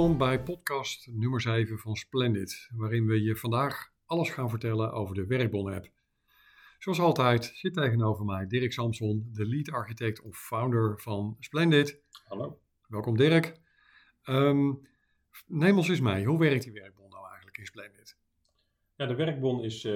Welkom bij podcast nummer 7 van Splendid, waarin we je vandaag alles gaan vertellen over de Werkbon-app. Zoals altijd zit tegenover mij Dirk Samson, de lead architect of founder van Splendid. Hallo. Welkom Dirk. Ehm, neem ons eens mee, hoe werkt die Werkbon nou eigenlijk in Splendid? Ja, de werkbon is eh,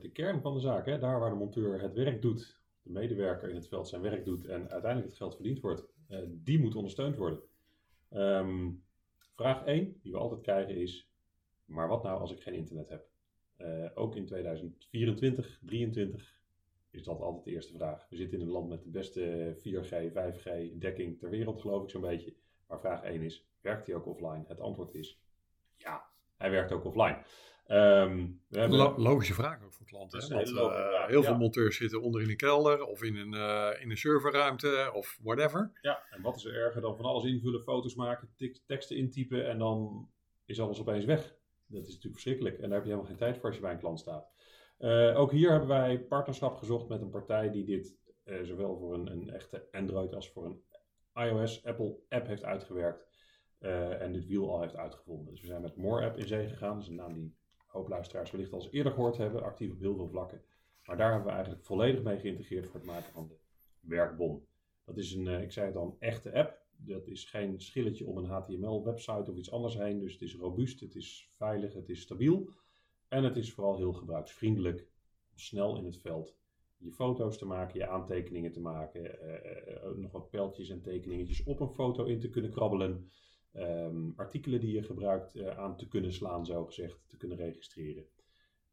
de kern van de zaak. Hè? Daar waar de monteur het werk doet, de medewerker in het veld zijn werk doet en uiteindelijk het geld verdiend wordt, uh, die moet ondersteund worden. Ehm, vraag 1, die we altijd krijgen is, maar wat nou als ik geen internet heb? Uh, ook in 2024, 2023 is dat altijd de eerste vraag. We zitten in een land met de beste 4G, 5G dekking ter wereld, geloof ik zo'n beetje. Maar vraag 1 is, werkt hij ook offline? Het antwoord is ja, hij werkt ook offline. Um, hebben... logische vraag ook voor klanten. Hè? Want, uh, heel veel monteurs zitten onder in een kelder of in een, uh, in een serverruimte of whatever. Ja, en wat is er erger dan van alles invullen, foto's maken, teksten intypen en dan is alles opeens weg. Dat is natuurlijk verschrikkelijk en daar heb je helemaal geen tijd voor als je bij een klant staat. Uh, ook hier hebben wij partnerschap gezocht met een partij die dit zowel voor een, een, echte Android als voor een iOS Apple app heeft uitgewerkt. en dit wiel al heeft uitgevonden. Dus we zijn met More App in zee gegaan. Dat is een naam die hoop luisteraars wellicht al eerder gehoord hebben, actief op heel veel vlakken. Maar daar hebben we eigenlijk volledig mee geïntegreerd voor het maken van de werkbon. Dat is een, eh, ik zei het al, een echte app. Dat is geen schilletje om een HTML-website of iets anders heen. Dus het is robuust, het is veilig, het is stabiel. En het is vooral heel gebruiksvriendelijk om snel in het veld je foto's te maken, je aantekeningen te maken, uh, nog wat pijltjes en tekeningetjes op een foto in te kunnen krabbelen um, artikelen die je gebruikt uh, aan te kunnen slaan, zo gezegd, te kunnen registreren.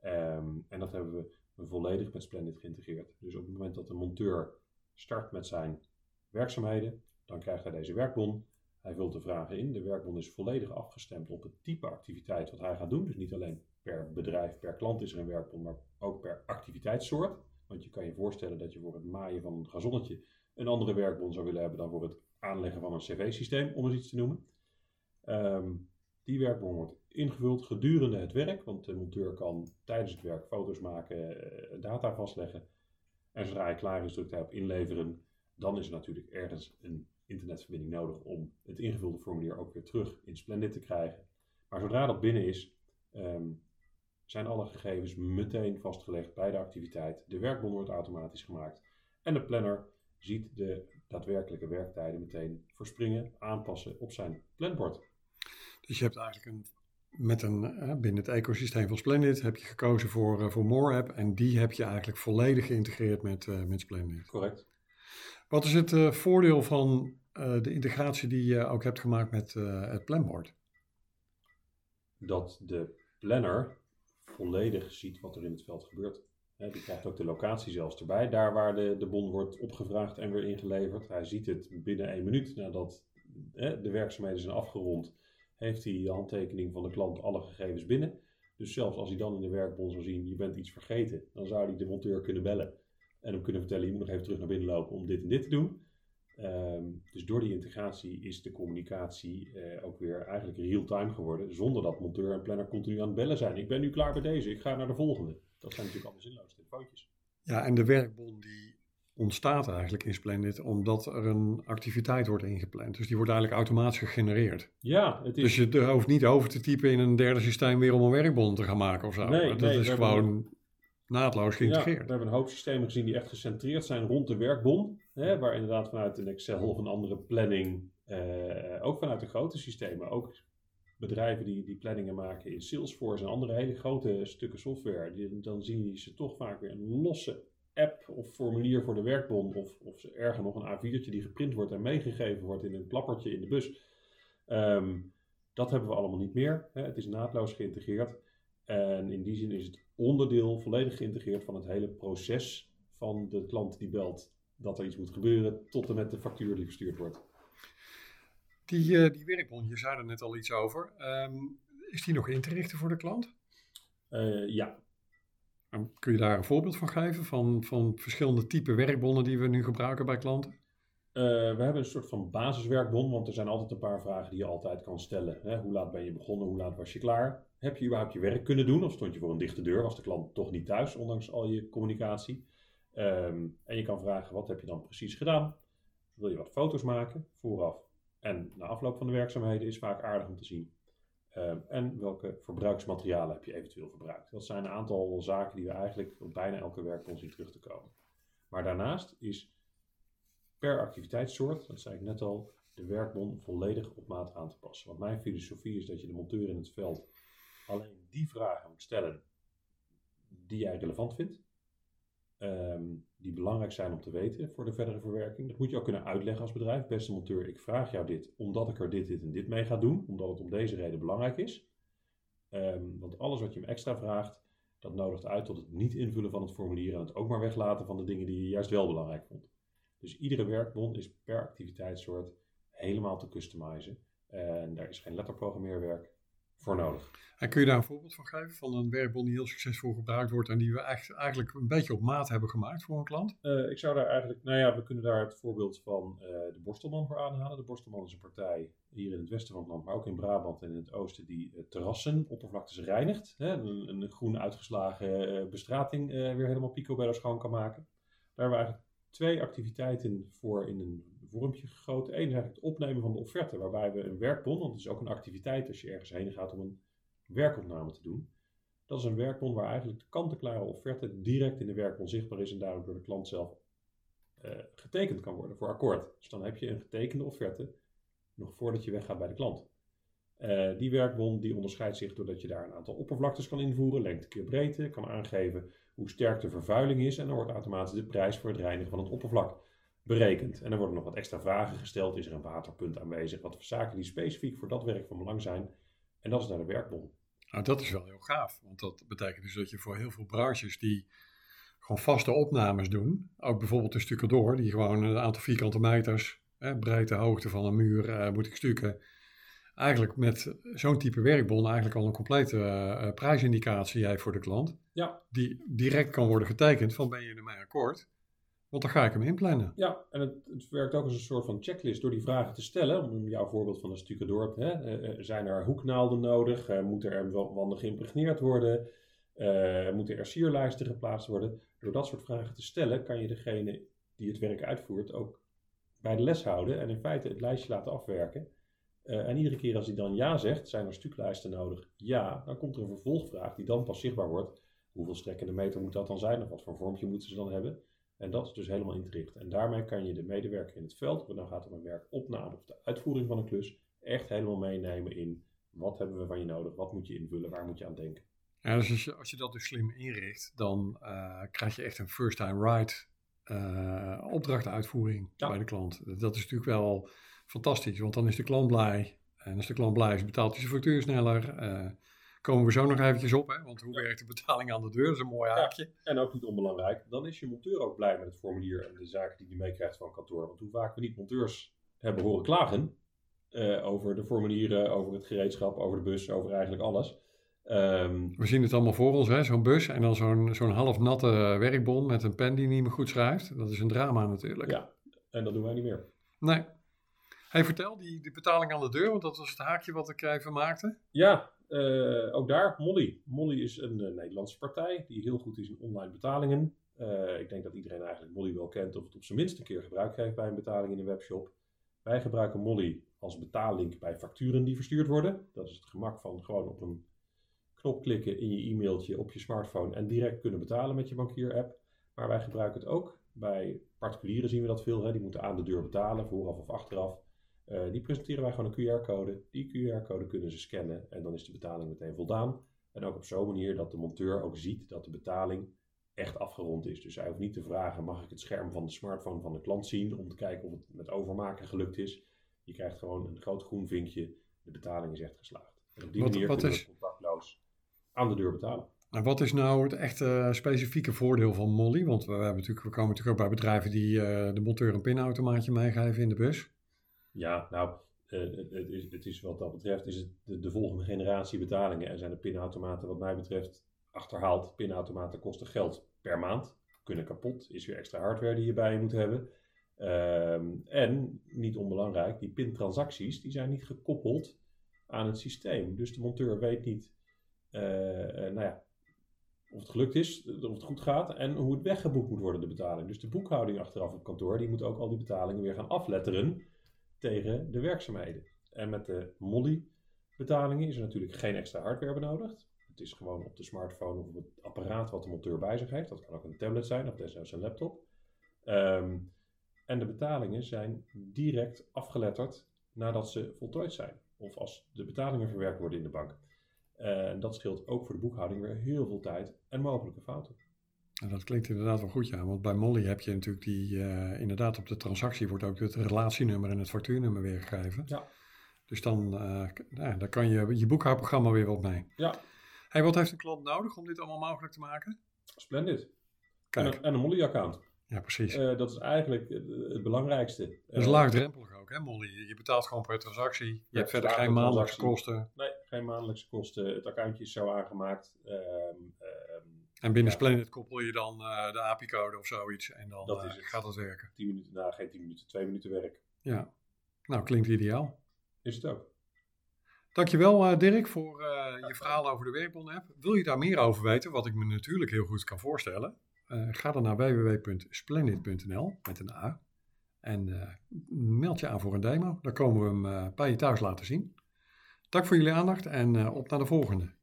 Um, en dat hebben we volledig met Splendid geïntegreerd. Dus op het moment dat de monteur start met zijn werkzaamheden, dan krijgt hij deze werkbon. Hij vult de vragen in. De werkbon is volledig afgestemd op het type activiteit wat hij gaat doen. Dus niet alleen per bedrijf, per klant is er een werkbon, maar ook per activiteitssoort. Want je kan je voorstellen dat je voor het maaien van een gazonnetje een andere werkbon zou willen hebben dan voor het aanleggen van een cv-systeem, om eens iets te noemen. Um, die werkbon wordt ingevuld gedurende het werk, want de monteur kan tijdens het werk foto's maken, uh, data vastleggen. En zodra hij klaar is, drukt hij op inleveren. Dan is er natuurlijk ergens een internetverbinding nodig om het ingevulde formulier ook weer terug in Splendid te krijgen. Maar zodra dat binnen is, um, zijn alle gegevens meteen vastgelegd bij de activiteit. De werkbon wordt automatisch gemaakt. En de planner ziet de daadwerkelijke werktijden meteen verspringen, aanpassen op zijn planbord. Dus je hebt eigenlijk een, met een, binnen het ecosysteem van Splendid heb je gekozen voor, uh, voor More App en die heb je eigenlijk volledig geïntegreerd met, uh, met Splendid. Correct. Wat is het voordeel van de integratie die je ook hebt gemaakt met het planbord? Dat de planner volledig ziet wat er in het veld gebeurt. die krijgt ook de locatie zelfs erbij, daar waar de, de bon wordt opgevraagd en weer ingeleverd. Hij ziet het binnen één minuut nadat de werkzaamheden zijn afgerond heeft hij de handtekening van de klant alle gegevens binnen. Dus zelfs als hij dan in de werkbon zou zien, je bent iets vergeten, dan zou hij de monteur kunnen bellen en hem kunnen vertellen, je moet nog even terug naar binnen lopen om dit en dit te doen. Um, dus door die integratie is de communicatie uh, ook weer eigenlijk real-time geworden, zonder dat monteur en planner continu aan het bellen zijn. Ik ben nu klaar bij deze, ik ga naar de volgende. Dat zijn natuurlijk allemaal zinloze telefoontjes. Ja, en de werkbon die ontstaat eigenlijk in Splendid omdat er een activiteit wordt ingepland. Dus die wordt eigenlijk automatisch gegenereerd. Ja, het is... Dus je hoeft niet over te typen in een derde systeem weer om een werkbon te gaan maken of zo. Nee, dat nee, is gewoon naadloos geïntegreerd. Ja, we hebben een hoop systemen gezien die echt gecentreerd zijn rond de werkbon. Hè, waar inderdaad vanuit een Excel of een andere planning, eh, ook vanuit de grote systemen, ook bedrijven die, die planningen maken in Salesforce en andere hele grote stukken software, die, dan zien je ze toch vaak weer een losse app of formulier voor de werkbon, of, of erger nog een A4'tje die geprint wordt en meegegeven wordt in een plappertje in de bus. Ehm, dat hebben we allemaal niet meer. Hè. Het is naadloos geïntegreerd. En in die zin is het onderdeel volledig geïntegreerd van het hele proces van de klant die belt dat er iets moet gebeuren, tot en met de factuur die verstuurd wordt. Die, uh, die werkbon, je zei er net al iets over. Um, is die nog in te richten voor de klant? Uh, ja, Kun je daar een voorbeeld van geven van, van verschillende type werkbonnen die we nu gebruiken bij klanten? Uh, we hebben een soort van basiswerkbon, want er zijn altijd een paar vragen die je altijd kan stellen. Hè? Hoe laat ben je begonnen? Hoe laat was je klaar? Heb je überhaupt je werk kunnen doen? Of stond je voor een dichte deur? Was de klant toch niet thuis, ondanks al je communicatie? Um, en je kan vragen, wat heb je dan precies gedaan? Wil je wat foto's maken vooraf? En na afloop van de werkzaamheden is vaak aardig om te zien. Ehm, en welke verbruiksmaterialen heb je eventueel verbruikt? Dat zijn een aantal zaken die we eigenlijk op bijna elke werkbon zien terug te komen. Maar daarnaast is per activiteitssoort, dat zei ik net al, de werkbon volledig op maat aan te passen. Want mijn filosofie is dat je de monteur in het veld alleen die vragen moet stellen die jij relevant vindt. Ehm, die belangrijk zijn om te weten voor de verdere verwerking. Dat moet je ook kunnen uitleggen als bedrijf. Beste monteur, ik vraag jou dit omdat ik er dit, dit en dit mee ga doen. Omdat het om deze reden belangrijk is. Ehm, want alles wat je hem extra vraagt, dat nodigt uit tot het niet invullen van het formulier en het ook maar weglaten van de dingen die je juist wel belangrijk vond. Dus iedere werkbon is per activiteitssoort helemaal te customizen. En daar is geen letterprogrammeerwerk voor nodig. En kun je daar een voorbeeld van geven van een werkbon die heel succesvol gebruikt wordt en die we eigenlijk een beetje op maat hebben gemaakt voor een klant? Uh, ik zou daar eigenlijk, nou ja, we kunnen daar het voorbeeld van uh, de Borstelman voor aanhalen. De Borstelman is een partij hier in het westen van het land, maar ook in Brabant en in het oosten, die uh, terrassen, oppervlaktes reinigt. Hè, een, een, groen uitgeslagen bestrating weer helemaal picobello schoon kan maken. Daar hebben we eigenlijk twee activiteiten voor in een vormpje gegoten. Eén is eigenlijk het opnemen van de offerte, waarbij we een werkbon, want het is ook een activiteit als je ergens heen gaat om een werkopname te doen. Dat is een werkbon waar eigenlijk de kant-en-klare offerte direct in de werkbon zichtbaar is en daarom door de klant zelf uh, getekend kan worden voor akkoord. Dus dan heb je een getekende offerte nog voordat je weggaat bij de klant. Uh, die werkbon die onderscheidt zich doordat je daar een aantal oppervlaktes kan invoeren, lengte keer breedte, kan aangeven hoe sterk de vervuiling is en dan wordt automatisch de prijs voor het reinigen van het oppervlak berekend. En er worden nog wat extra vragen gesteld. Is er een waterpunt aanwezig? Wat voor zaken die specifiek voor dat werk van belang zijn? En dat is naar de werkbon. Nou, dat is wel heel gaaf. Want dat betekent dus dat je voor heel veel branches die gewoon vaste opnames doen, ook bijvoorbeeld de stukken door, die gewoon een aantal vierkante meters, hè, breedte, hoogte van een muur uh, moet ik stukken. Eigenlijk met zo'n type werkbon eigenlijk al een complete uh, prijsindicatie heeft voor de klant. Ja. Die direct kan worden getekend van ben je ermee akkoord. Want dan ga ik hem inplannen. Ja, en het, het, werkt ook als een soort van checklist door die vragen te stellen. Om jouw voorbeeld van een stukje Hè? Uh, zijn er hoeknaalden nodig? Uh, moet er wanden geïmpregneerd worden? Moeten er sierlijsten geplaatst worden? Door dat soort vragen te stellen kan je degene die het werk uitvoert ook bij de les houden. En in feite het lijstje laten afwerken. en iedere keer als hij dan ja zegt, zijn er stuklijsten nodig? Ja, dan komt er een vervolgvraag die dan pas zichtbaar wordt. Hoeveel strekkende meter moet dat dan zijn? Of wat voor vormpje moeten ze dan hebben? En dat is dus helemaal in te richten. En daarmee kan je de medewerker in het veld, het dan gaat om een werkopname of de uitvoering van een klus, echt helemaal meenemen in wat hebben we van je nodig, wat moet je invullen, waar moet je aan denken. Ja, dus als je, als je dat dus slim inricht, dan uh, krijg je echt een first time right uh, opdrachtuitvoering bij de klant. Dat is natuurlijk wel fantastisch, want dan is de klant blij. En als de klant blij is, betaalt hij zijn factuur sneller. Uh, komen we zo nog eventjes op, hè? want hoe werkt de betaling aan de deur? Dat is een mooi haakje. en ook niet onbelangrijk, dan is je monteur ook blij met het formulier en de zaken die hij meekrijgt van kantoor. Want hoe vaak we niet monteurs hebben horen klagen uh, over de formulieren, over het gereedschap, over de bus, over eigenlijk alles. Um, we zien het allemaal voor ons, zo'n bus en dan zo'n zo'n half natte werkbon met een pen die niet meer goed schrijft. Dat is een drama natuurlijk. Ja, en dat doen wij niet meer. Nee. Hey, vertel, die, die betaling aan de deur, want dat was het haakje wat ik even maakte. Ja, uh, ook daar Molly. Molly is een uh, Nederlandse partij die heel goed is in online betalingen. Uh, ik denk dat iedereen eigenlijk Molly wel kent of het op zijn minst een keer gebruik heeft bij een betaling in een webshop. Wij gebruiken Molly als betaallink bij facturen die verstuurd worden. Dat is het gemak van gewoon op een knop klikken in je e-mailtje op je smartphone en direct kunnen betalen met je bankier-app. Maar wij gebruiken het ook bij particulieren zien we dat veel. Hè? Die moeten aan de deur betalen, vooraf of achteraf. Uh, die presenteren wij gewoon een QR-code. Die QR-code kunnen ze scannen en dan is de betaling meteen voldaan. En ook op zo'n manier dat de monteur ook ziet dat de betaling echt afgerond is. Dus hij hoeft niet te vragen: mag ik het scherm van de smartphone van de klant zien om te kijken of het met overmaken gelukt is. Je krijgt gewoon een groot groen vinkje: de betaling is echt geslaagd. En op die wat, manier wat kunnen is... we contactloos aan de deur betalen. En wat is nou het echte specifieke voordeel van Molly? Want we, hebben natuurlijk, we komen natuurlijk ook bij bedrijven die uh, de monteur een pinautomaatje meegeven in de bus. Ja, nou, uh, het, is, het, is, wat dat betreft is het de, de, volgende generatie betalingen. En zijn de pinautomaten wat mij betreft achterhaald. Pinautomaten kosten geld per maand. Kunnen kapot. Is weer extra hardware die je bij je moet hebben. Um, en, niet onbelangrijk, die pintransacties die zijn niet gekoppeld aan het systeem. Dus de monteur weet niet uh, nou ja, of het gelukt is, of het goed gaat en hoe het weggeboekt moet worden, de betaling. Dus de boekhouding achteraf op kantoor, die moet ook al die betalingen weer gaan afletteren tegen de werkzaamheden. En met de Molly-betalingen is er natuurlijk geen extra hardware benodigd. Het is gewoon op de smartphone of op het apparaat wat de monteur bij zich heeft. Dat kan ook een tablet zijn of desnoods een laptop. Ehm, en de betalingen zijn direct afgeletterd nadat ze voltooid zijn. Of als de betalingen verwerkt worden in de bank. Dat scheelt ook voor de boekhouding weer heel veel tijd en mogelijke fouten. Dat klinkt inderdaad wel goed, ja. Want bij Molly heb je natuurlijk die, uh, inderdaad op de transactie wordt ook het relatienummer en het factuurnummer weergegeven. Ja. Dus dan, uh, ja, daar kan je je boekhoudprogramma weer wat mee. Ja. Hey, wat heeft een klant nodig om dit allemaal mogelijk te maken? Splendid. Kijk. En een, en een Molly-account. Ja, precies. Uh, dat is eigenlijk het, belangrijkste. Dat is laagdrempelig ook, hè, Molly? Je betaalt gewoon per transactie. Je Ja, hebt verder geen maandelijkse kosten. Nee, geen maandelijkse kosten. Het accountje is zo aangemaakt. Ehm, En binnen Ja. Splendid koppel je dan eh, de API-code of zoiets. En dan Dat eh, is het. gaat het werken. 10 minuten, nou geen 10 minuten, 2 minuten werk. Ja. Nou, klinkt ideaal. Is het ook. Dankjewel eh Dirk voor je verhaal over de Werkbon-app. Wil je daar meer over weten, wat ik me natuurlijk heel goed kan voorstellen? ga dan naar www.splendid.nl met een A. En meld je aan voor een demo. Dan komen we hem bij je thuis laten zien. Dank voor jullie aandacht en op naar de volgende.